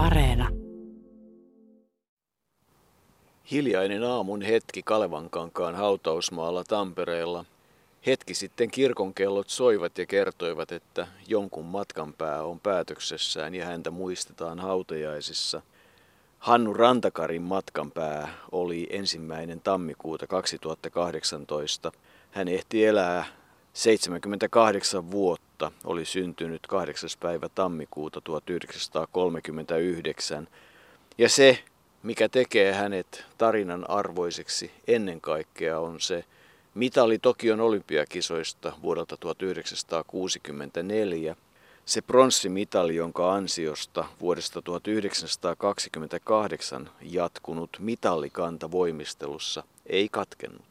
Areena. Hiljainen aamun hetki Kalevankankaan hautausmaalla Tampereella. Hetki sitten kirkonkellot soivat ja kertoivat, että jonkun matkan pää on päätöksessään ja häntä muistetaan hautajaisissa. Hannu Rantakarin matkan pää oli ensimmäinen tammikuuta 2018. Hän ehti elää 78 vuotta, oli syntynyt 8. päivä tammikuuta 1939. Ja se, mikä tekee hänet tarinan arvoiseksi ennen kaikkea on se mitali Tokion olympiakisoista vuodelta 1964. Se pronssimitali, jonka ansiosta vuodesta 1928 jatkunut mitallikanta voimistelussa ei katkennut.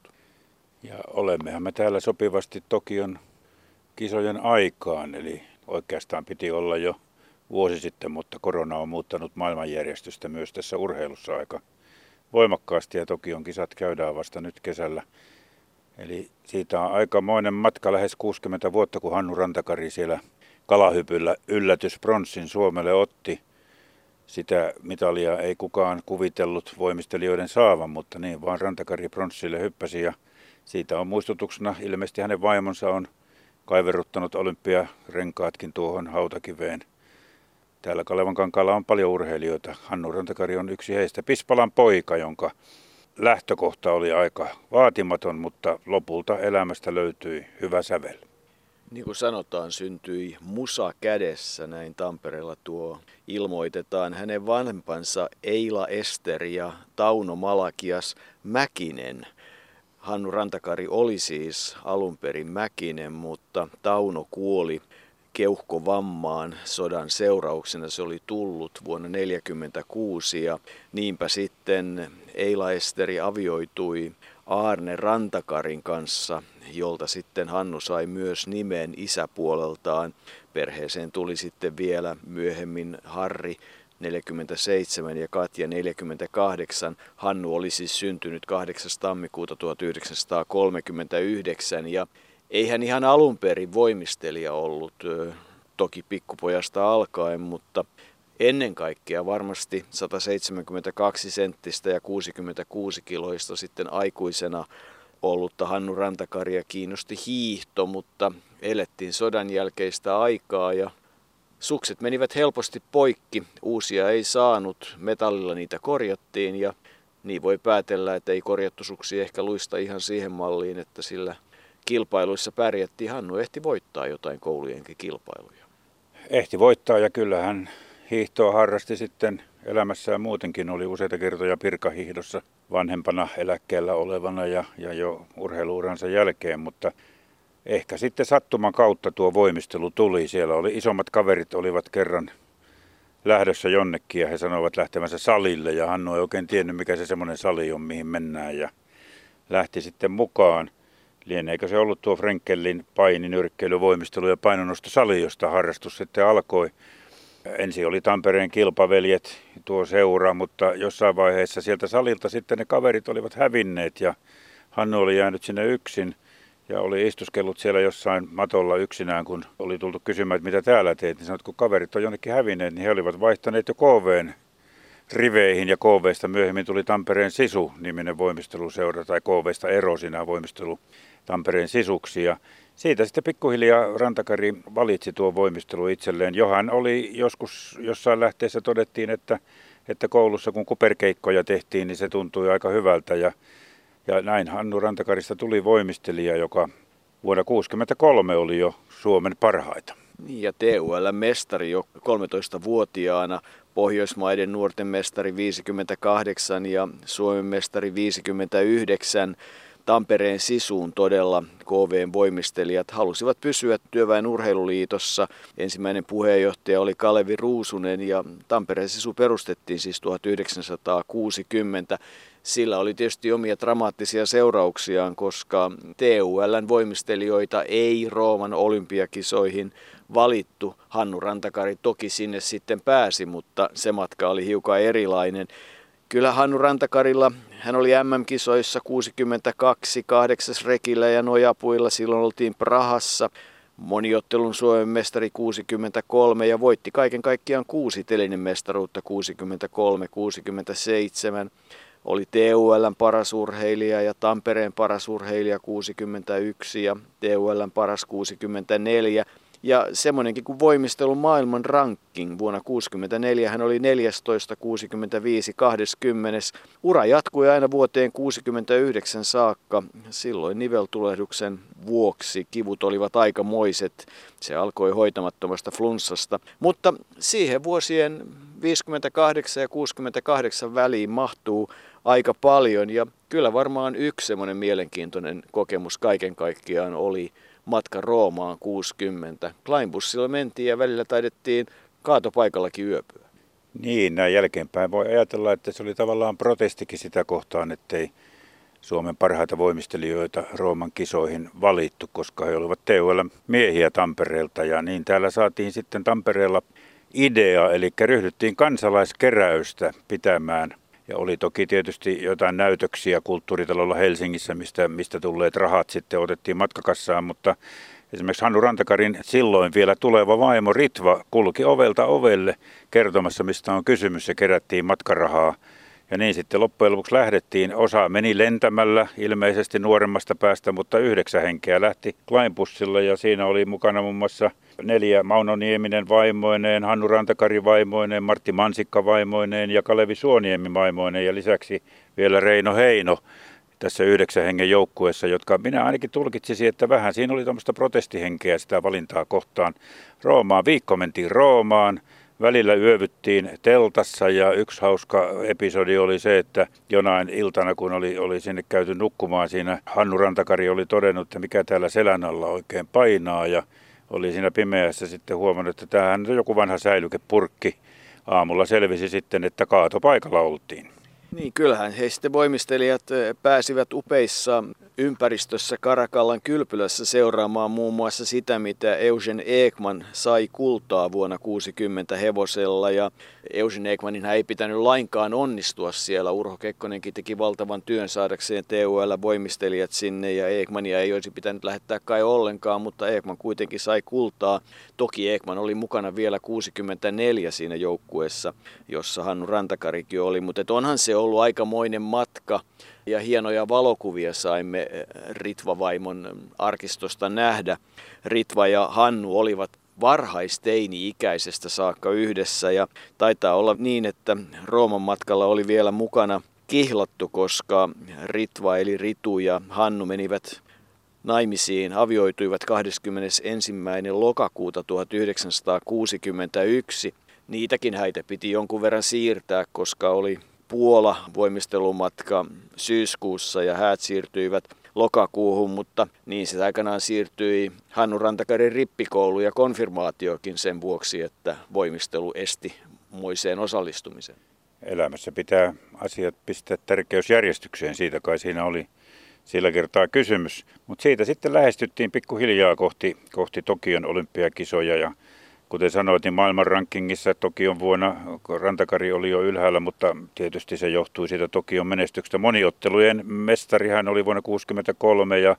Ja olemmehan me täällä sopivasti Tokion kisojen aikaan, eli oikeastaan piti olla jo vuosi sitten, mutta korona on muuttanut maailmanjärjestystä myös tässä urheilussa aika voimakkaasti ja Tokion kisat käydään vasta nyt kesällä. Eli siitä on aikamoinen matka, lähes 60 vuotta, kun Hannu Rantakari siellä kalahypyllä yllätyspronssin Suomelle otti. Sitä mitalia ei kukaan kuvitellut voimistelijoiden saavan, mutta niin vaan Rantakari pronssille hyppäsi ja siitä on muistutuksena ilmeisesti hänen vaimonsa on kaiveruttanut olympiarenkaatkin tuohon hautakiveen. Täällä Kalevan kankaalla on paljon urheilijoita. Hannu Rantakari on yksi heistä. Pispalan poika, jonka lähtökohta oli aika vaatimaton, mutta lopulta elämästä löytyi hyvä sävel. Niin kuin sanotaan, syntyi musa kädessä, näin Tampereella tuo ilmoitetaan. Hänen vanhempansa Eila Ester ja Tauno Malakias Mäkinen. Hannu Rantakari oli siis alun perin Mäkinen, mutta Tauno kuoli keuhkovammaan sodan seurauksena. Se oli tullut vuonna 1946 ja niinpä sitten Eila Esteri avioitui Aarne Rantakarin kanssa, jolta sitten Hannu sai myös nimen isäpuoleltaan. Perheeseen tuli sitten vielä myöhemmin Harri 47 ja Katja 48. Hannu oli siis syntynyt 8. tammikuuta 1939 ja ei hän ihan alun perin voimistelija ollut, toki pikkupojasta alkaen, mutta ennen kaikkea varmasti 172 senttistä ja 66 kiloista sitten aikuisena ollutta Hannu Rantakaria kiinnosti hiihto, mutta elettiin sodan jälkeistä aikaa ja sukset menivät helposti poikki, uusia ei saanut, metallilla niitä korjattiin ja niin voi päätellä, että ei korjattu suksi ehkä luista ihan siihen malliin, että sillä kilpailuissa pärjättiin. Hannu ehti voittaa jotain koulujenkin kilpailuja. Ehti voittaa ja kyllähän hiihtoa harrasti sitten elämässään muutenkin. Oli useita kertoja pirkahihdossa vanhempana eläkkeellä olevana ja, ja jo urheiluuransa jälkeen, mutta ehkä sitten sattuman kautta tuo voimistelu tuli. Siellä oli isommat kaverit, olivat kerran lähdössä jonnekin ja he sanoivat lähtevänsä salille ja Hannu ei oikein tiennyt mikä se semmoinen sali on mihin mennään ja lähti sitten mukaan. Lieneekö se ollut tuo Frenkelin paini, nyrkkeily, voimistelu ja painonnostosali, josta harrastus sitten alkoi. Ensin oli Tampereen kilpaveljet, tuo seura, mutta jossain vaiheessa sieltä salilta sitten ne kaverit olivat hävinneet ja Hannu oli jäänyt sinne yksin ja oli istuskellut siellä jossain matolla yksinään, kun oli tultu kysymään, että mitä täällä teet, niin sanoit, kun kaverit on jonnekin hävinneet, niin he olivat vaihtaneet jo KVn riveihin ja KVsta myöhemmin tuli Tampereen Sisu-niminen voimisteluseura tai KVsta ero siinä voimistelu Tampereen sisuksi ja siitä sitten pikkuhiljaa Rantakari valitsi tuo voimistelu itselleen. Johan oli joskus jossain lähteessä todettiin, että, että koulussa kun kuperkeikkoja tehtiin, niin se tuntui aika hyvältä ja, ja näin Hannu Rantakarista tuli voimistelija, joka vuonna 1963 oli jo Suomen parhaita. Ja TUL-mestari jo 13-vuotiaana, Pohjoismaiden nuorten mestari 58 ja Suomen mestari 59. Tampereen sisuun todella KVn voimistelijat halusivat pysyä työväen urheiluliitossa. Ensimmäinen puheenjohtaja oli Kalevi Ruusunen ja Tampereen sisu perustettiin siis 1960. Sillä oli tietysti omia dramaattisia seurauksiaan, koska TULn voimistelijoita ei Rooman olympiakisoihin valittu. Hannu Rantakari toki sinne sitten pääsi, mutta se matka oli hiukan erilainen. Kyllä Hannu Rantakarilla, hän oli MM-kisoissa 62, kahdeksas rekillä ja nojapuilla, silloin oltiin Prahassa. moniottelun Suomen mestari 63 ja voitti kaiken kaikkiaan kuusi telinen mestaruutta 63, 67. Oli TULn paras urheilija ja Tampereen paras urheilija 61 ja TULn paras 64 ja semmoinenkin kuin voimistelun maailman ranking vuonna 1964 hän oli 14, 65, 20. Ura jatkui aina vuoteen 69 saakka. Silloin niveltulehduksen vuoksi kivut olivat aikamoiset. Se alkoi hoitamattomasta flunssasta. Mutta siihen vuosien 58 ja 68 väliin mahtuu aika paljon ja kyllä varmaan yksi semmoinen mielenkiintoinen kokemus kaiken kaikkiaan oli matka Roomaan 60. Kleinbussilla mentiin ja välillä taidettiin kaatopaikallakin yöpyä. Niin, näin jälkeenpäin voi ajatella, että se oli tavallaan protestikin sitä kohtaan, ettei Suomen parhaita voimistelijoita Rooman kisoihin valittu, koska he olivat TUL miehiä Tampereelta. Ja niin täällä saatiin sitten Tampereella idea, eli ryhdyttiin kansalaiskeräystä pitämään ja oli toki tietysti jotain näytöksiä kulttuuritalolla Helsingissä, mistä, mistä tulleet rahat sitten otettiin matkakassaan, mutta esimerkiksi Hannu Rantakarin silloin vielä tuleva vaimo Ritva kulki ovelta ovelle kertomassa, mistä on kysymys ja kerättiin matkarahaa. Ja niin sitten loppujen lopuksi lähdettiin. Osa meni lentämällä ilmeisesti nuoremmasta päästä, mutta yhdeksän henkeä lähti Kleinbussilla ja siinä oli mukana muun muassa neljä Mauno Nieminen vaimoineen, Hannu Rantakari vaimoineen, Martti Mansikka vaimoineen ja Kalevi Suoniemi vaimoineen ja lisäksi vielä Reino Heino tässä yhdeksän hengen joukkueessa, jotka minä ainakin tulkitsisin, että vähän siinä oli tuommoista protestihenkeä sitä valintaa kohtaan. Roomaan, viikko mentiin Roomaan, välillä yövyttiin teltassa ja yksi hauska episodi oli se, että jonain iltana, kun oli, oli sinne käyty nukkumaan, siinä Hannu Rantakari oli todennut, että mikä täällä selän alla oikein painaa ja oli siinä pimeässä sitten huomannut, että tämähän on joku vanha säilykepurkki. Aamulla selvisi sitten, että kaatopaikalla oltiin. Niin, kyllähän he sitten voimistelijat eh, pääsivät upeissa ympäristössä Karakallan kylpylässä seuraamaan muun muassa sitä, mitä Eugen Ekman sai kultaa vuonna 60 hevosella. Ja Eugen Ekmanin ei pitänyt lainkaan onnistua siellä. Urho Kekkonenkin teki valtavan työn saadakseen TUL voimistelijat sinne ja Ekmania ei olisi pitänyt lähettää kai ollenkaan, mutta Ekman kuitenkin sai kultaa. Toki Ekman oli mukana vielä 64 siinä joukkueessa, jossa Hannu Rantakarikin oli, mutta onhan se ollut aikamoinen matka ja hienoja valokuvia saimme eh, Ritva-vaimon arkistosta nähdä. Ritva ja Hannu olivat varhaisteini-ikäisestä saakka yhdessä ja taitaa olla niin, että Rooman matkalla oli vielä mukana kihlattu, koska Ritva eli Ritu ja Hannu menivät naimisiin, avioituivat 21. lokakuuta 1961. Niitäkin häitä piti jonkun verran siirtää, koska oli Puola voimistelumatka syyskuussa ja häät siirtyivät lokakuuhun, mutta niin se aikanaan siirtyi Hannu Rantakarin rippikoulu ja konfirmaatiokin sen vuoksi, että voimistelu esti moiseen osallistumisen. Elämässä pitää asiat pistää tärkeysjärjestykseen, siitä kai siinä oli sillä kertaa kysymys. Mutta siitä sitten lähestyttiin pikkuhiljaa kohti, kohti Tokion olympiakisoja ja Kuten sanoit, niin maailman rankingissa Tokion vuonna Rantakari oli jo ylhäällä, mutta tietysti se johtui siitä Tokion menestyksestä. Moniottelujen mestari hän oli vuonna 1963 ja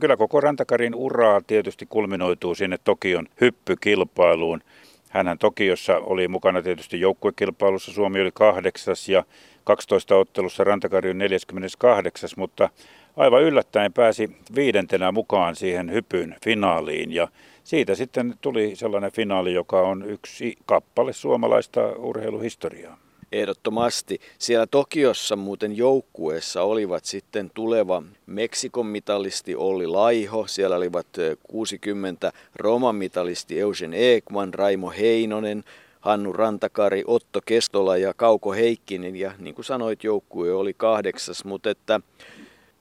kyllä koko Rantakarin uraa tietysti kulminoituu sinne Tokion hyppykilpailuun. Hänhän Tokiossa oli mukana tietysti joukkuekilpailussa, Suomi oli kahdeksas ja 12 ottelussa Rantakari on 48, mutta aivan yllättäen pääsi viidentenä mukaan siihen hypyn finaaliin ja siitä sitten tuli sellainen finaali, joka on yksi kappale suomalaista urheiluhistoriaa. Ehdottomasti. Siellä Tokiossa muuten joukkueessa olivat sitten tuleva Meksikon mitalisti Olli Laiho, siellä olivat 60 Roman mitalisti Eugen Ekman, Raimo Heinonen, Hannu Rantakari, Otto Kestola ja Kauko Heikkinen ja niin kuin sanoit joukkue oli kahdeksas, mutta että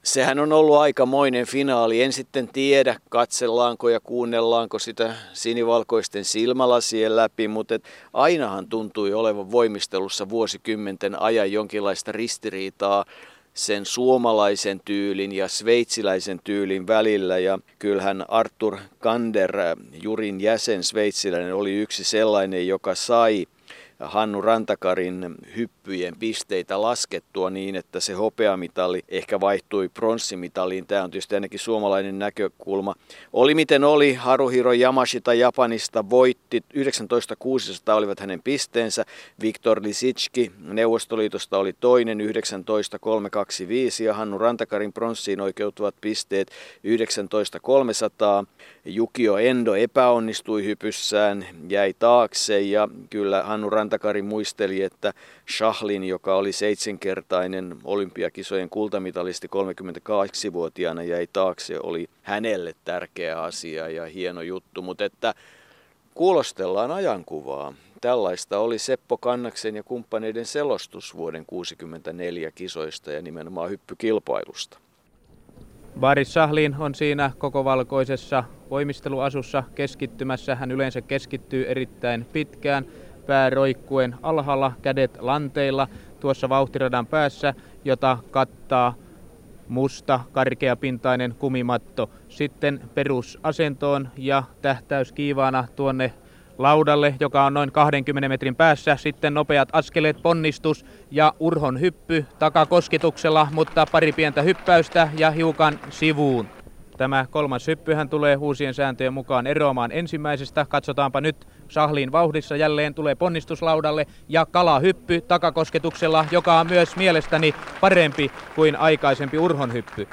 sehän on ollut aikamoinen finaali. En sitten tiedä, katsellaanko ja kuunnellaanko sitä sinivalkoisten silmälasien läpi, mutta ainahan tuntui olevan voimistelussa vuosikymmenten ajan jonkinlaista ristiriitaa sen suomalaisen tyylin ja sveitsiläisen tyylin välillä. Ja kyllähän Arthur Kander, Jurin jäsen sveitsiläinen, oli yksi sellainen, joka sai Hannu Rantakarin hyppyjen pisteitä laskettua niin, että se hopeamitali ehkä vaihtui pronssimitaliin. Tämä on tietysti ainakin suomalainen näkökulma. Oli miten oli, Haruhiro Yamashita Japanista voitti 19.600 olivat hänen pisteensä. Viktor Lisitski Neuvostoliitosta oli toinen 19.325 ja Hannu Rantakarin pronssiin oikeutuvat pisteet 19.300. Jukio Endo epäonnistui hypyssään, jäi taakse ja kyllä Hannu Rantakari muisteli, että Shahlin, joka oli seitsemänkertainen olympiakisojen kultamitalisti 32-vuotiaana, jäi taakse, oli hänelle tärkeä asia ja hieno juttu, mutta että kuulostellaan ajankuvaa. Tällaista oli Seppo Kannaksen ja kumppaneiden selostus vuoden 1964 kisoista ja nimenomaan hyppykilpailusta. Baris Sahlin on siinä koko valkoisessa voimisteluasussa keskittymässä. Hän yleensä keskittyy erittäin pitkään pääroikkuen alhaalla, kädet lanteilla tuossa vauhtiradan päässä, jota kattaa musta karkeapintainen kumimatto. Sitten perusasentoon ja tähtäys kiivaana tuonne laudalle, joka on noin 20 metrin päässä. Sitten nopeat askeleet, ponnistus ja urhon hyppy takakosketuksella, mutta pari pientä hyppäystä ja hiukan sivuun. Tämä kolmas hyppyhän tulee uusien sääntöjen mukaan eroamaan ensimmäisestä. Katsotaanpa nyt Sahlin vauhdissa jälleen tulee ponnistuslaudalle ja kalahyppy takakosketuksella, joka on myös mielestäni parempi kuin aikaisempi urhonhyppy.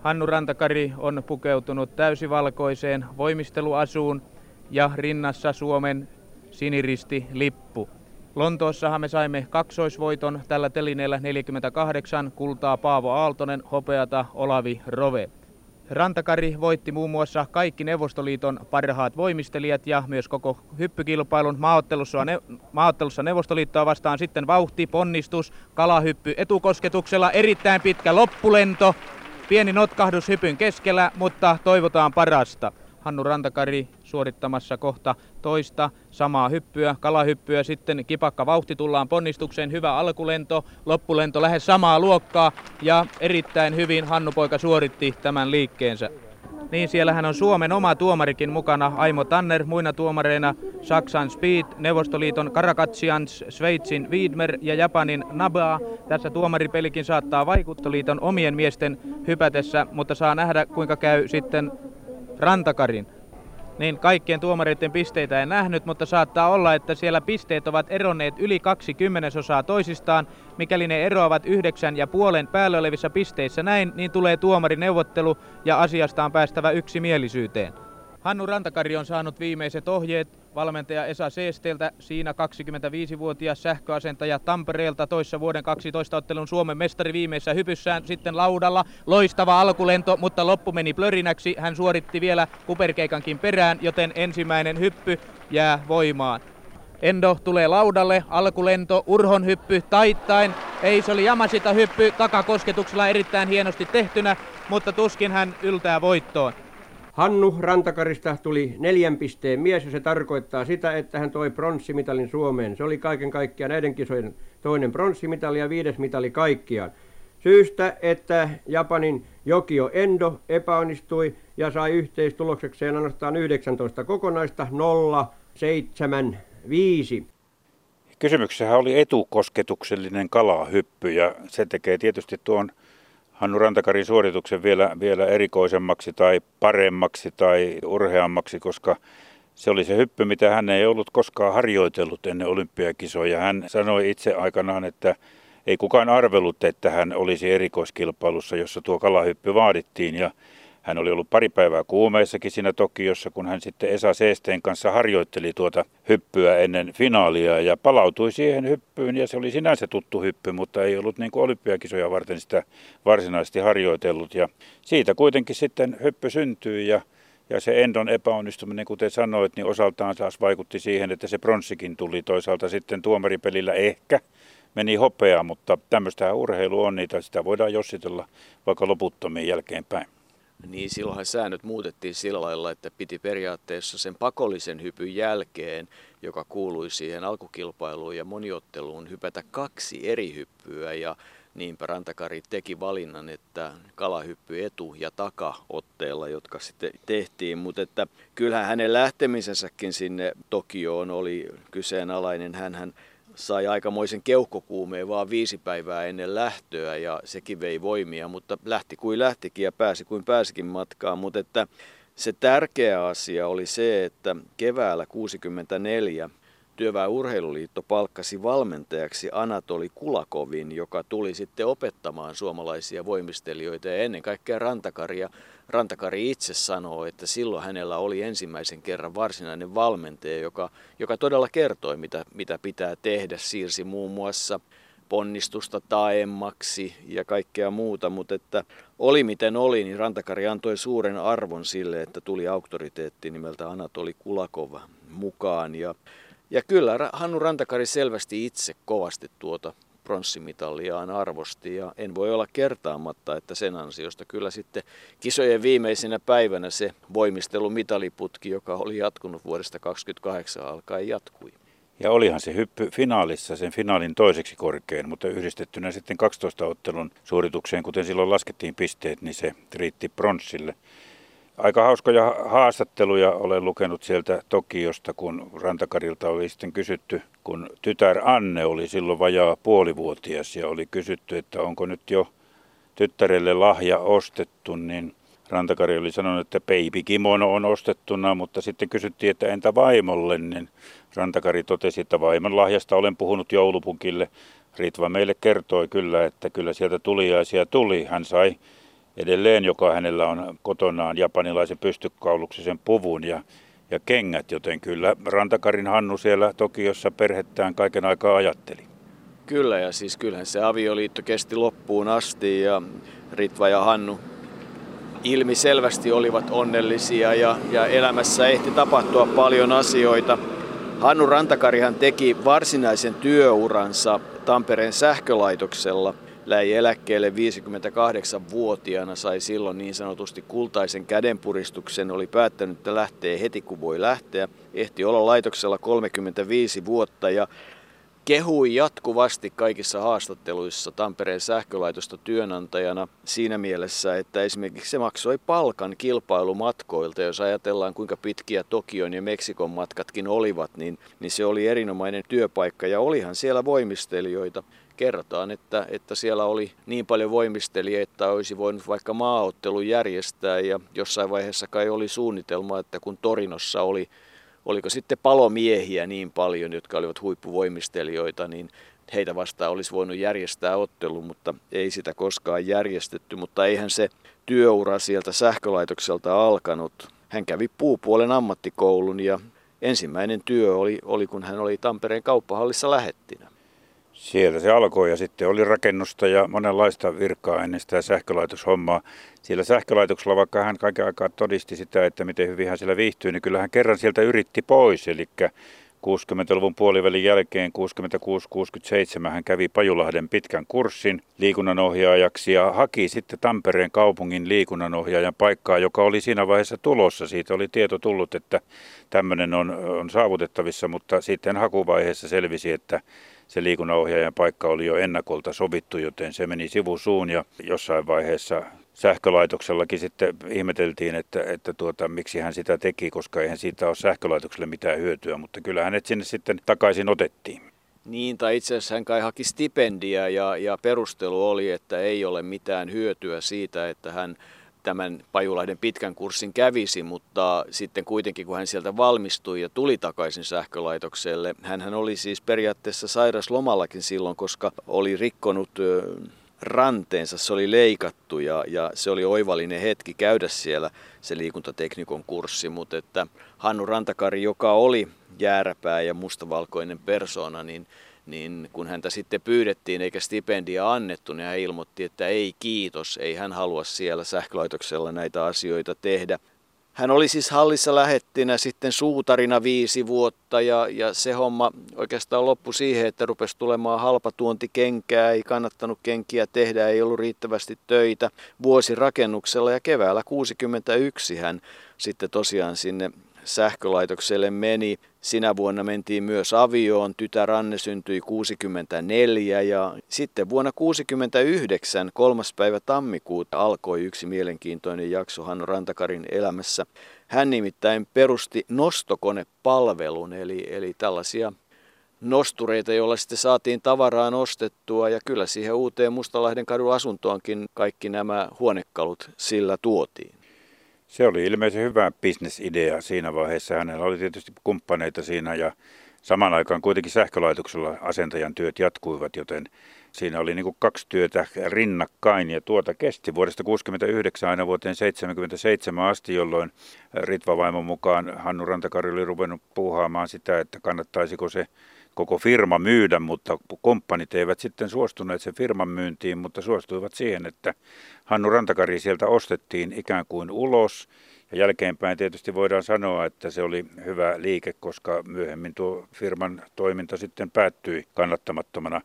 Hannu Rantakari on pukeutunut täysivalkoiseen voimisteluasuun ja rinnassa Suomen siniristi lippu. Lontoossahan me saimme kaksoisvoiton tällä telineellä 48, kultaa Paavo Aaltonen, hopeata Olavi Rove. Rantakari voitti muun muassa kaikki Neuvostoliiton parhaat voimistelijat ja myös koko hyppykilpailun maaottelussa, ne, maaottelussa Neuvostoliittoa vastaan. Sitten vauhti, ponnistus, kalahyppy etukosketuksella, erittäin pitkä loppulento, pieni notkahdus hypyn keskellä, mutta toivotaan parasta. Hannu Rantakari suorittamassa kohta toista samaa hyppyä, kalahyppyä, sitten kipakka vauhti tullaan ponnistukseen, hyvä alkulento, loppulento lähes samaa luokkaa ja erittäin hyvin Hannu Poika suoritti tämän liikkeensä. Niin, siellähän on Suomen oma tuomarikin mukana, Aimo Tanner, muina tuomareina Saksan Speed, Neuvostoliiton Karakatsians, Sveitsin Wiedmer ja Japanin Nabaa. Tässä tuomaripelikin saattaa vaikuttoliiton omien miesten hypätessä, mutta saa nähdä kuinka käy sitten Rantakarin. Niin kaikkien tuomareiden pisteitä en nähnyt, mutta saattaa olla, että siellä pisteet ovat eronneet yli kaksi kymmenesosaa toisistaan. Mikäli ne eroavat yhdeksän ja puolen päällä olevissa pisteissä näin, niin tulee tuomarineuvottelu ja asiasta on päästävä yksimielisyyteen. Hannu Rantakari on saanut viimeiset ohjeet valmentaja Esa Seesteltä, siinä 25-vuotias sähköasentaja Tampereelta toissa vuoden 12 ottelun Suomen mestari viimeisessä hypyssään sitten laudalla. Loistava alkulento, mutta loppu meni plörinäksi. Hän suoritti vielä kuperkeikankin perään, joten ensimmäinen hyppy jää voimaan. Endo tulee laudalle, alkulento, urhon hyppy taittain. Ei, se oli Jamasita hyppy takakosketuksella erittäin hienosti tehtynä, mutta tuskin hän yltää voittoon. Hannu Rantakarista tuli neljän pisteen mies ja se tarkoittaa sitä, että hän toi pronssimitalin Suomeen. Se oli kaiken kaikkiaan näiden kisojen toinen pronssimitali ja viides mitali kaikkiaan. Syystä, että Japanin Jokio Endo epäonnistui ja sai yhteistuloksekseen ainoastaan 19 kokonaista 075. Kysymyksessä oli etukosketuksellinen kalahyppy ja se tekee tietysti tuon Hannu Rantakarin suorituksen vielä, vielä erikoisemmaksi tai paremmaksi tai urheammaksi, koska se oli se hyppy, mitä hän ei ollut koskaan harjoitellut ennen olympiakisoja. Hän sanoi itse aikanaan, että ei kukaan arvellut, että hän olisi erikoiskilpailussa, jossa tuo kalahyppy vaadittiin. Ja hän oli ollut pari päivää kuumeissakin siinä Tokiossa, kun hän sitten Esa Seesteen kanssa harjoitteli tuota hyppyä ennen finaalia ja palautui siihen hyppyyn. Ja se oli sinänsä tuttu hyppy, mutta ei ollut niin kuin olympiakisoja varten sitä varsinaisesti harjoitellut. Ja siitä kuitenkin sitten hyppy syntyi ja ja se Endon epäonnistuminen, kuten sanoit, niin osaltaan taas vaikutti siihen, että se pronssikin tuli. Toisaalta sitten tuomaripelillä ehkä meni hopea, mutta tämmöistä urheilu on, niitä sitä voidaan jossitella vaikka loputtomiin jälkeenpäin niin silloinhan säännöt muutettiin sillä lailla, että piti periaatteessa sen pakollisen hypyn jälkeen, joka kuului siihen alkukilpailuun ja moniotteluun, hypätä kaksi eri hyppyä. Ja Niinpä Rantakari teki valinnan, että kalahyppy etu- ja takaotteella, jotka sitten tehtiin. Mutta että kyllähän hänen lähtemisensäkin sinne Tokioon oli kyseenalainen. hän sai aikamoisen keuhkokuumeen vaan viisi päivää ennen lähtöä ja sekin vei voimia, mutta lähti kuin lähtikin ja pääsi kuin pääsikin matkaan. Mutta että se tärkeä asia oli se, että keväällä 64 Työväen urheiluliitto palkkasi valmentajaksi Anatoli Kulakovin, joka tuli sitten opettamaan suomalaisia voimistelijoita ja ennen kaikkea Rantakaria. Rantakari itse sanoo, että silloin hänellä oli ensimmäisen kerran varsinainen valmentaja, joka, joka todella kertoi, mitä, mitä pitää tehdä. Siirsi muun muassa ponnistusta taemmaksi ja kaikkea muuta, mutta että oli miten oli, niin Rantakari antoi suuren arvon sille, että tuli auktoriteetti nimeltä Anatoli Kulakova mukaan. Ja ja kyllä Hannu Rantakari selvästi itse kovasti tuota pronssimitaliaan arvosti ja en voi olla kertaamatta, että sen ansiosta kyllä sitten kisojen viimeisenä päivänä se voimistelumitaliputki, joka oli jatkunut vuodesta 28 alkaen, jatkui. Ja olihan se hyppy finaalissa sen finaalin toiseksi korkein, mutta yhdistettynä sitten 12 ottelun suoritukseen, kuten silloin laskettiin pisteet, niin se riitti pronssille. Aika hauskoja haastatteluja olen lukenut sieltä Tokiosta, kun Rantakarilta oli sitten kysytty, kun tytär Anne oli silloin vajaa puolivuotias ja oli kysytty, että onko nyt jo tyttärelle lahja ostettu, niin Rantakari oli sanonut, että baby kimono on ostettuna, mutta sitten kysyttiin, että entä vaimolle, niin Rantakari totesi, että vaimon lahjasta olen puhunut joulupukille. Ritva meille kertoi kyllä, että kyllä sieltä tuliaisia tuli. Hän sai edelleen, joka hänellä on kotonaan japanilaisen pystykauluksisen puvun ja, ja kengät, joten kyllä Rantakarin Hannu siellä Tokiossa perhettään kaiken aikaa ajatteli. Kyllä ja siis kyllähän se avioliitto kesti loppuun asti ja Ritva ja Hannu ilmi selvästi olivat onnellisia ja, ja elämässä ehti tapahtua paljon asioita. Hannu Rantakarihan teki varsinaisen työuransa Tampereen sähkölaitoksella – läi eläkkeelle 58-vuotiaana, sai silloin niin sanotusti kultaisen kädenpuristuksen, oli päättänyt, että lähtee heti kun voi lähteä. Ehti olla laitoksella 35 vuotta ja kehui jatkuvasti kaikissa haastatteluissa Tampereen sähkölaitosta työnantajana siinä mielessä, että esimerkiksi se maksoi palkan kilpailumatkoilta. Jos ajatellaan kuinka pitkiä Tokion ja Meksikon matkatkin olivat, niin, niin se oli erinomainen työpaikka ja olihan siellä voimistelijoita kerrotaan, että, että siellä oli niin paljon voimistelijoita, että olisi voinut vaikka maaottelu järjestää ja jossain vaiheessa kai oli suunnitelma, että kun Torinossa oli, oliko sitten palomiehiä niin paljon, jotka olivat huippuvoimistelijoita, niin heitä vastaan olisi voinut järjestää ottelu, mutta ei sitä koskaan järjestetty. Mutta eihän se työura sieltä sähkölaitokselta alkanut. Hän kävi puupuolen ammattikoulun ja ensimmäinen työ oli, oli kun hän oli Tampereen kauppahallissa lähettinä. Siellä se alkoi ja sitten oli rakennusta ja monenlaista virkaa ennen sitä sähkölaitoshommaa. Siellä sähkölaitoksella, vaikka hän kaiken aikaa todisti sitä, että miten hyvin hän siellä viihtyy, niin kyllä hän kerran sieltä yritti pois. Eli 60-luvun puolivälin jälkeen 66-67 hän kävi Pajulahden pitkän kurssin liikunnanohjaajaksi ja haki sitten Tampereen kaupungin liikunnanohjaajan paikkaa, joka oli siinä vaiheessa tulossa. Siitä oli tieto tullut, että tämmöinen on, on saavutettavissa, mutta sitten hakuvaiheessa selvisi, että se liikunnanohjaajan paikka oli jo ennakolta sovittu, joten se meni sivusuun ja jossain vaiheessa sähkölaitoksellakin sitten ihmeteltiin, että, että tuota, miksi hän sitä teki, koska eihän siitä ole sähkölaitokselle mitään hyötyä, mutta kyllä hänet sinne sitten takaisin otettiin. Niin, tai itse asiassa hän kai haki stipendia ja, ja perustelu oli, että ei ole mitään hyötyä siitä, että hän tämän Pajulahden pitkän kurssin kävisi, mutta sitten kuitenkin kun hän sieltä valmistui ja tuli takaisin sähkölaitokselle, hän oli siis periaatteessa sairas lomallakin silloin, koska oli rikkonut ranteensa, se oli leikattu ja, ja se oli oivallinen hetki käydä siellä se liikuntateknikon kurssi, mutta että Hannu Rantakari, joka oli jääräpää ja mustavalkoinen persona, niin niin kun häntä sitten pyydettiin eikä stipendia annettu, niin hän ilmoitti, että ei kiitos, ei hän halua siellä sähkölaitoksella näitä asioita tehdä. Hän oli siis hallissa lähettinä sitten suutarina viisi vuotta ja, ja se homma oikeastaan loppui siihen, että rupesi tulemaan halpa tuontikenkää, ei kannattanut kenkiä tehdä, ei ollut riittävästi töitä vuosi rakennuksella ja keväällä 61 hän sitten tosiaan sinne sähkölaitokselle meni. Sinä vuonna mentiin myös avioon, tytär Anne syntyi 64 ja sitten vuonna 69, kolmas päivä tammikuuta, alkoi yksi mielenkiintoinen jakso Hanno Rantakarin elämässä. Hän nimittäin perusti nostokonepalvelun, eli, eli tällaisia nostureita, joilla sitten saatiin tavaraa nostettua ja kyllä siihen uuteen Mustalahden kadun asuntoonkin kaikki nämä huonekalut sillä tuotiin. Se oli ilmeisen hyvä bisnesidea siinä vaiheessa. Hänellä oli tietysti kumppaneita siinä ja saman aikaan kuitenkin sähkölaitoksella asentajan työt jatkuivat, joten siinä oli niin kaksi työtä rinnakkain ja tuota kesti vuodesta 1969 aina vuoteen 1977 asti, jolloin Ritva vaimon mukaan Hannu Rantakari oli ruvennut puuhaamaan sitä, että kannattaisiko se koko firma myydä, mutta kumppanit eivät sitten suostuneet sen firman myyntiin, mutta suostuivat siihen, että Hannu Rantakari sieltä ostettiin ikään kuin ulos. Ja jälkeenpäin tietysti voidaan sanoa, että se oli hyvä liike, koska myöhemmin tuo firman toiminta sitten päättyi kannattamattomana.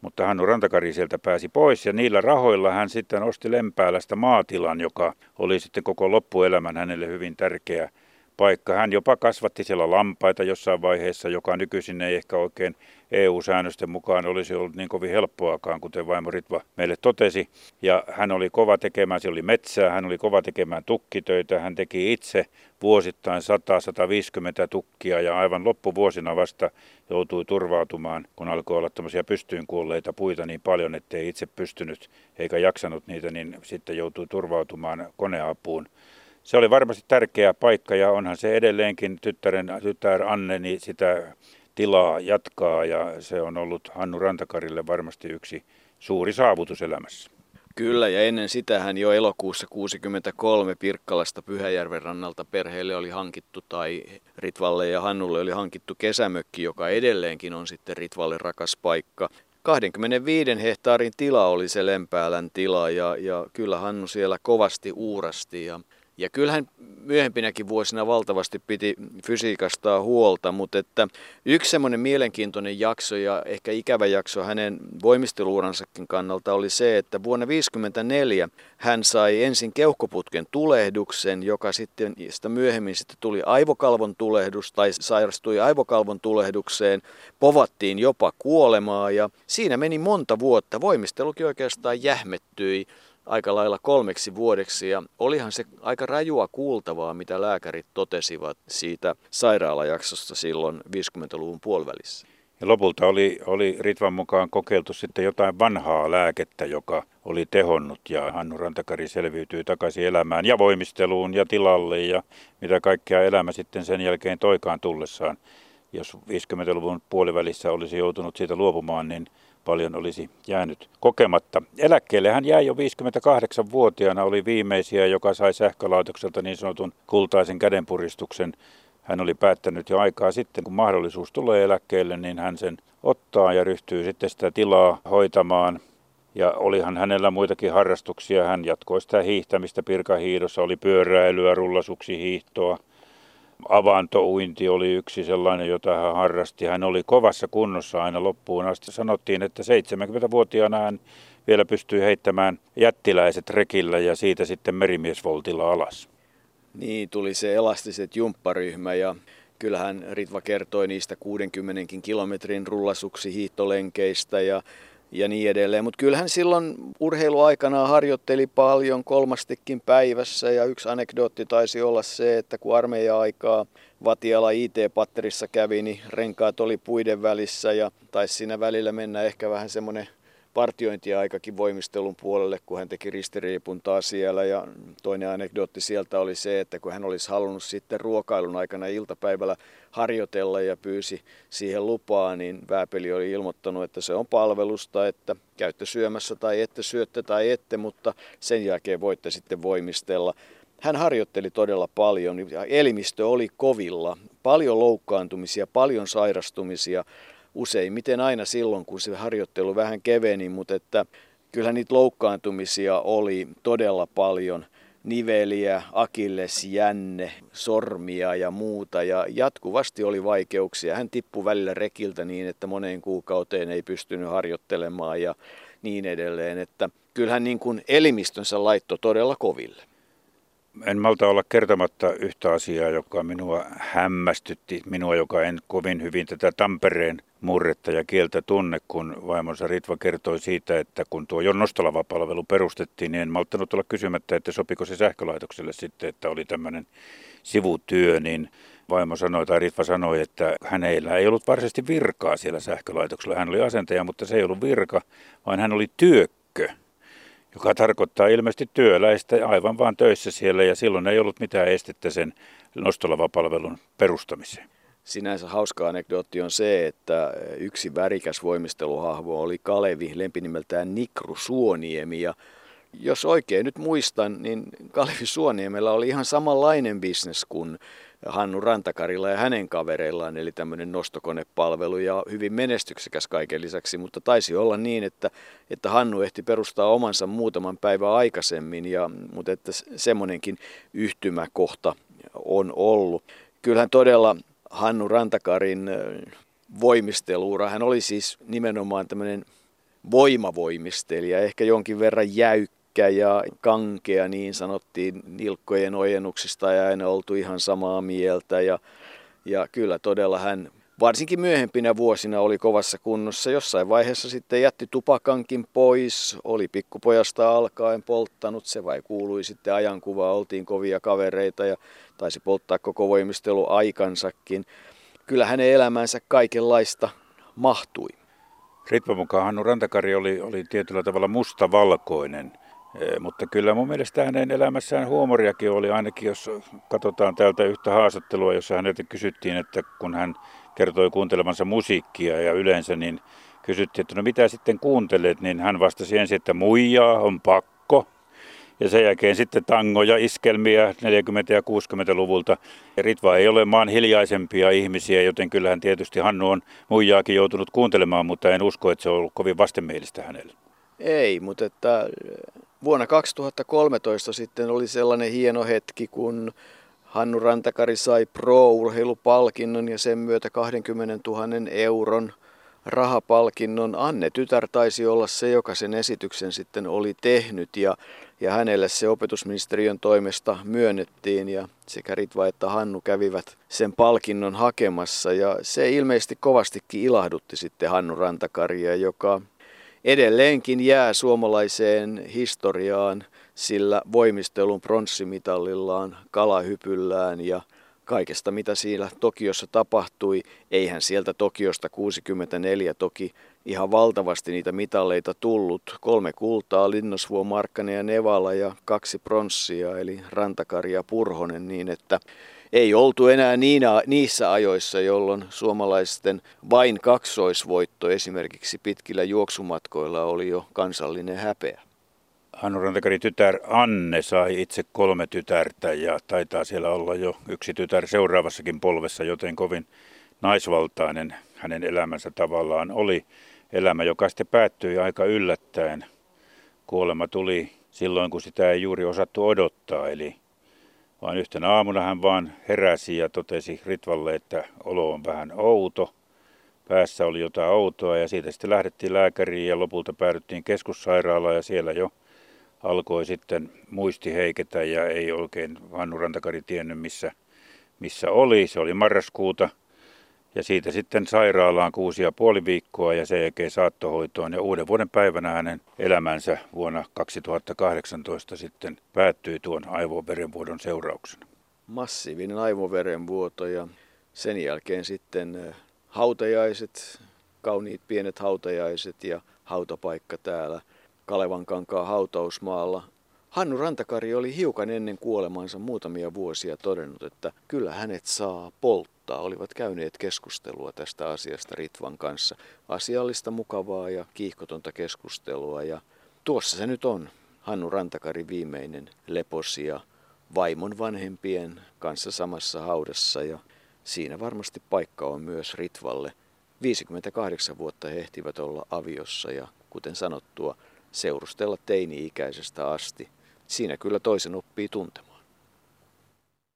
Mutta Hannu Rantakari sieltä pääsi pois ja niillä rahoilla hän sitten osti Lempäälästä maatilan, joka oli sitten koko loppuelämän hänelle hyvin tärkeä paikka. Hän jopa kasvatti siellä lampaita jossain vaiheessa, joka nykyisin ei ehkä oikein EU-säännösten mukaan olisi ollut niin kovin helppoakaan, kuten vaimo Ritva meille totesi. Ja hän oli kova tekemään, siellä oli metsää, hän oli kova tekemään tukkitöitä, hän teki itse vuosittain 100-150 tukkia ja aivan loppuvuosina vasta joutui turvautumaan, kun alkoi olla tämmöisiä pystyyn kuolleita puita niin paljon, ettei itse pystynyt eikä jaksanut niitä, niin sitten joutui turvautumaan koneapuun se oli varmasti tärkeä paikka ja onhan se edelleenkin tyttären, tytär niin sitä tilaa jatkaa ja se on ollut Hannu Rantakarille varmasti yksi suuri saavutus elämässä. Kyllä, ja ennen sitä hän jo elokuussa 63 Pirkkalasta Pyhäjärven rannalta perheelle oli hankittu, tai Ritvalle ja Hannulle oli hankittu kesämökki, joka edelleenkin on sitten Ritvalle rakas paikka. 25 hehtaarin tila oli se Lempäälän tila, ja, ja kyllä Hannu siellä kovasti uurasti, ja ja kyllähän myöhempinäkin vuosina valtavasti piti fysiikasta huolta, mutta että yksi semmoinen mielenkiintoinen jakso ja ehkä ikävä jakso hänen voimisteluuransakin kannalta oli se, että vuonna 1954 hän sai ensin keuhkoputken tulehduksen, joka sitten sitä myöhemmin sitten tuli aivokalvon tulehdus tai sairastui aivokalvon tulehdukseen, povattiin jopa kuolemaa ja siinä meni monta vuotta. Voimistelukin oikeastaan jähmettyi aika lailla kolmeksi vuodeksi ja olihan se aika rajua kuultavaa, mitä lääkärit totesivat siitä sairaalajaksosta silloin 50-luvun puolivälissä. Ja lopulta oli, oli Ritvan mukaan kokeiltu sitten jotain vanhaa lääkettä, joka oli tehonnut ja Hannu Rantakari selviytyi takaisin elämään ja voimisteluun ja tilalle ja mitä kaikkea elämä sitten sen jälkeen toikaan tullessaan. Jos 50-luvun puolivälissä olisi joutunut siitä luopumaan, niin paljon olisi jäänyt kokematta. Eläkkeelle hän jäi jo 58-vuotiaana, oli viimeisiä, joka sai sähkölaitokselta niin sanotun kultaisen kädenpuristuksen. Hän oli päättänyt jo aikaa sitten, kun mahdollisuus tulee eläkkeelle, niin hän sen ottaa ja ryhtyy sitten sitä tilaa hoitamaan. Ja olihan hänellä muitakin harrastuksia. Hän jatkoi sitä hiihtämistä pirkahiidossa, oli pyöräilyä, rullasuksi hiihtoa, avantouinti oli yksi sellainen, jota hän harrasti. Hän oli kovassa kunnossa aina loppuun asti. Sanottiin, että 70-vuotiaana hän vielä pystyy heittämään jättiläiset rekillä ja siitä sitten merimiesvoltilla alas. Niin, tuli se elastiset jumpparyhmä ja kyllähän Ritva kertoi niistä 60 kilometrin rullasuksi hiihtolenkeistä ja ja niin edelleen. Mutta kyllähän silloin urheiluaikana harjoitteli paljon kolmastikin päivässä ja yksi anekdootti taisi olla se, että kun armeija-aikaa Vatiala IT-patterissa kävi, niin renkaat oli puiden välissä ja taisi siinä välillä mennä ehkä vähän semmoinen partiointiaikakin voimistelun puolelle, kun hän teki ristiriipuntaa siellä. Ja toinen anekdootti sieltä oli se, että kun hän olisi halunnut sitten ruokailun aikana iltapäivällä harjoitella ja pyysi siihen lupaa, niin Vääpeli oli ilmoittanut, että se on palvelusta, että käytte syömässä tai ette syötte tai ette, mutta sen jälkeen voitte sitten voimistella. Hän harjoitteli todella paljon ja elimistö oli kovilla. Paljon loukkaantumisia, paljon sairastumisia useimmiten aina silloin, kun se harjoittelu vähän keveni, mutta että kyllä niitä loukkaantumisia oli todella paljon. Niveliä, akillesjänne, sormia ja muuta ja jatkuvasti oli vaikeuksia. Hän tippui välillä rekiltä niin, että moneen kuukauteen ei pystynyt harjoittelemaan ja niin edelleen. Että kyllähän niin kuin elimistönsä laitto todella koville. En malta olla kertomatta yhtä asiaa, joka minua hämmästytti, minua, joka en kovin hyvin tätä Tampereen murretta ja kieltä tunne, kun vaimonsa Ritva kertoi siitä, että kun tuo Nostalava-palvelu perustettiin, niin en malttanut olla kysymättä, että sopiko se sähkölaitokselle sitten, että oli tämmöinen sivutyö, niin vaimo sanoi tai Ritva sanoi, että hänellä ei ollut varsinaisesti virkaa siellä sähkölaitoksella. Hän oli asentaja, mutta se ei ollut virka, vaan hän oli työkkö joka tarkoittaa ilmeisesti työläistä aivan vaan töissä siellä ja silloin ei ollut mitään estettä sen nostolavapalvelun perustamiseen. Sinänsä hauska anekdootti on se, että yksi värikäs voimisteluhahmo oli Kalevi, lempinimeltään Nikru Suoniemi. Ja jos oikein nyt muistan, niin Kalevi Suoniemellä oli ihan samanlainen bisnes kuin Hannu Rantakarilla ja hänen kavereillaan, eli tämmöinen nostokonepalvelu ja hyvin menestyksekäs kaiken lisäksi, mutta taisi olla niin, että, että Hannu ehti perustaa omansa muutaman päivän aikaisemmin, ja, mutta että semmoinenkin yhtymäkohta on ollut. Kyllähän todella Hannu Rantakarin voimisteluura, hän oli siis nimenomaan tämmöinen voimavoimistelija, ehkä jonkin verran jäykkä ja kankea, niin sanottiin nilkkojen ojennuksista ja aina oltu ihan samaa mieltä. Ja, ja kyllä todella hän varsinkin myöhempinä vuosina oli kovassa kunnossa. Jossain vaiheessa sitten jätti tupakankin pois, oli pikkupojasta alkaen polttanut, se vai kuului sitten ajankuvaa, oltiin kovia kavereita ja taisi polttaa koko voimistelu aikansakin. Kyllä hänen elämänsä kaikenlaista mahtui. Ritva mukaan Hannu Rantakari oli, oli tietyllä tavalla mustavalkoinen. Mutta kyllä mun mielestä hänen elämässään huumoriakin oli, ainakin jos katsotaan täältä yhtä haastattelua, jossa häneltä kysyttiin, että kun hän kertoi kuuntelemansa musiikkia ja yleensä, niin kysyttiin, että no mitä sitten kuuntelet, niin hän vastasi ensin, että muijaa on pakko. Ja sen jälkeen sitten tangoja, iskelmiä 40- ja 60-luvulta. Ja Ritva ei ole maan hiljaisempia ihmisiä, joten kyllähän tietysti Hannu on muijaakin joutunut kuuntelemaan, mutta en usko, että se on ollut kovin vastenmielistä hänelle. Ei, mutta että vuonna 2013 sitten oli sellainen hieno hetki, kun Hannu Rantakari sai Pro-urheilupalkinnon ja sen myötä 20 000 euron rahapalkinnon. Anne Tytär taisi olla se, joka sen esityksen sitten oli tehnyt ja, ja hänelle se opetusministeriön toimesta myönnettiin ja sekä Ritva että Hannu kävivät sen palkinnon hakemassa ja se ilmeisesti kovastikin ilahdutti sitten Hannu Rantakaria, joka edelleenkin jää suomalaiseen historiaan sillä voimistelun pronssimitalillaan, kalahypyllään ja kaikesta mitä siellä Tokiossa tapahtui. Eihän sieltä Tokiosta 64 toki ihan valtavasti niitä mitalleita tullut. Kolme kultaa, Linnosvuo, Markkanen ja Nevala ja kaksi pronssia eli Rantakari ja Purhonen niin, että ei oltu enää niinä, niissä ajoissa, jolloin suomalaisten vain kaksoisvoitto esimerkiksi pitkillä juoksumatkoilla oli jo kansallinen häpeä. Hannu Rantakari tytär Anne sai itse kolme tytärtä ja taitaa siellä olla jo yksi tytär seuraavassakin polvessa, joten kovin naisvaltainen hänen elämänsä tavallaan oli. Elämä, joka sitten päättyi aika yllättäen. Kuolema tuli silloin, kun sitä ei juuri osattu odottaa, eli vaan yhtenä aamuna hän vaan heräsi ja totesi Ritvalle, että olo on vähän outo. Päässä oli jotain outoa ja siitä sitten lähdettiin lääkäriin ja lopulta päädyttiin keskussairaalaan ja siellä jo alkoi sitten muisti heiketä ja ei oikein Hannu Rantakari tiennyt missä, missä oli. Se oli marraskuuta ja siitä sitten sairaalaan kuusi ja puoli viikkoa ja sen jälkeen saattohoitoon. Ja uuden vuoden päivänä hänen elämänsä vuonna 2018 sitten päättyi tuon aivoverenvuodon seurauksena. Massiivinen aivoverenvuoto ja sen jälkeen sitten hautajaiset, kauniit pienet hautajaiset ja hautapaikka täällä Kalevankankaan hautausmaalla. Hannu Rantakari oli hiukan ennen kuolemansa muutamia vuosia todennut, että kyllä hänet saa polttaa olivat käyneet keskustelua tästä asiasta Ritvan kanssa. Asiallista, mukavaa ja kiihkotonta keskustelua. Ja tuossa se nyt on. Hannu Rantakari viimeinen leposi ja vaimon vanhempien kanssa samassa haudassa ja siinä varmasti paikka on myös Ritvalle. 58 vuotta he ehtivät olla aviossa ja kuten sanottua, seurustella teini-ikäisestä asti. Siinä kyllä toisen oppii tuntemaan.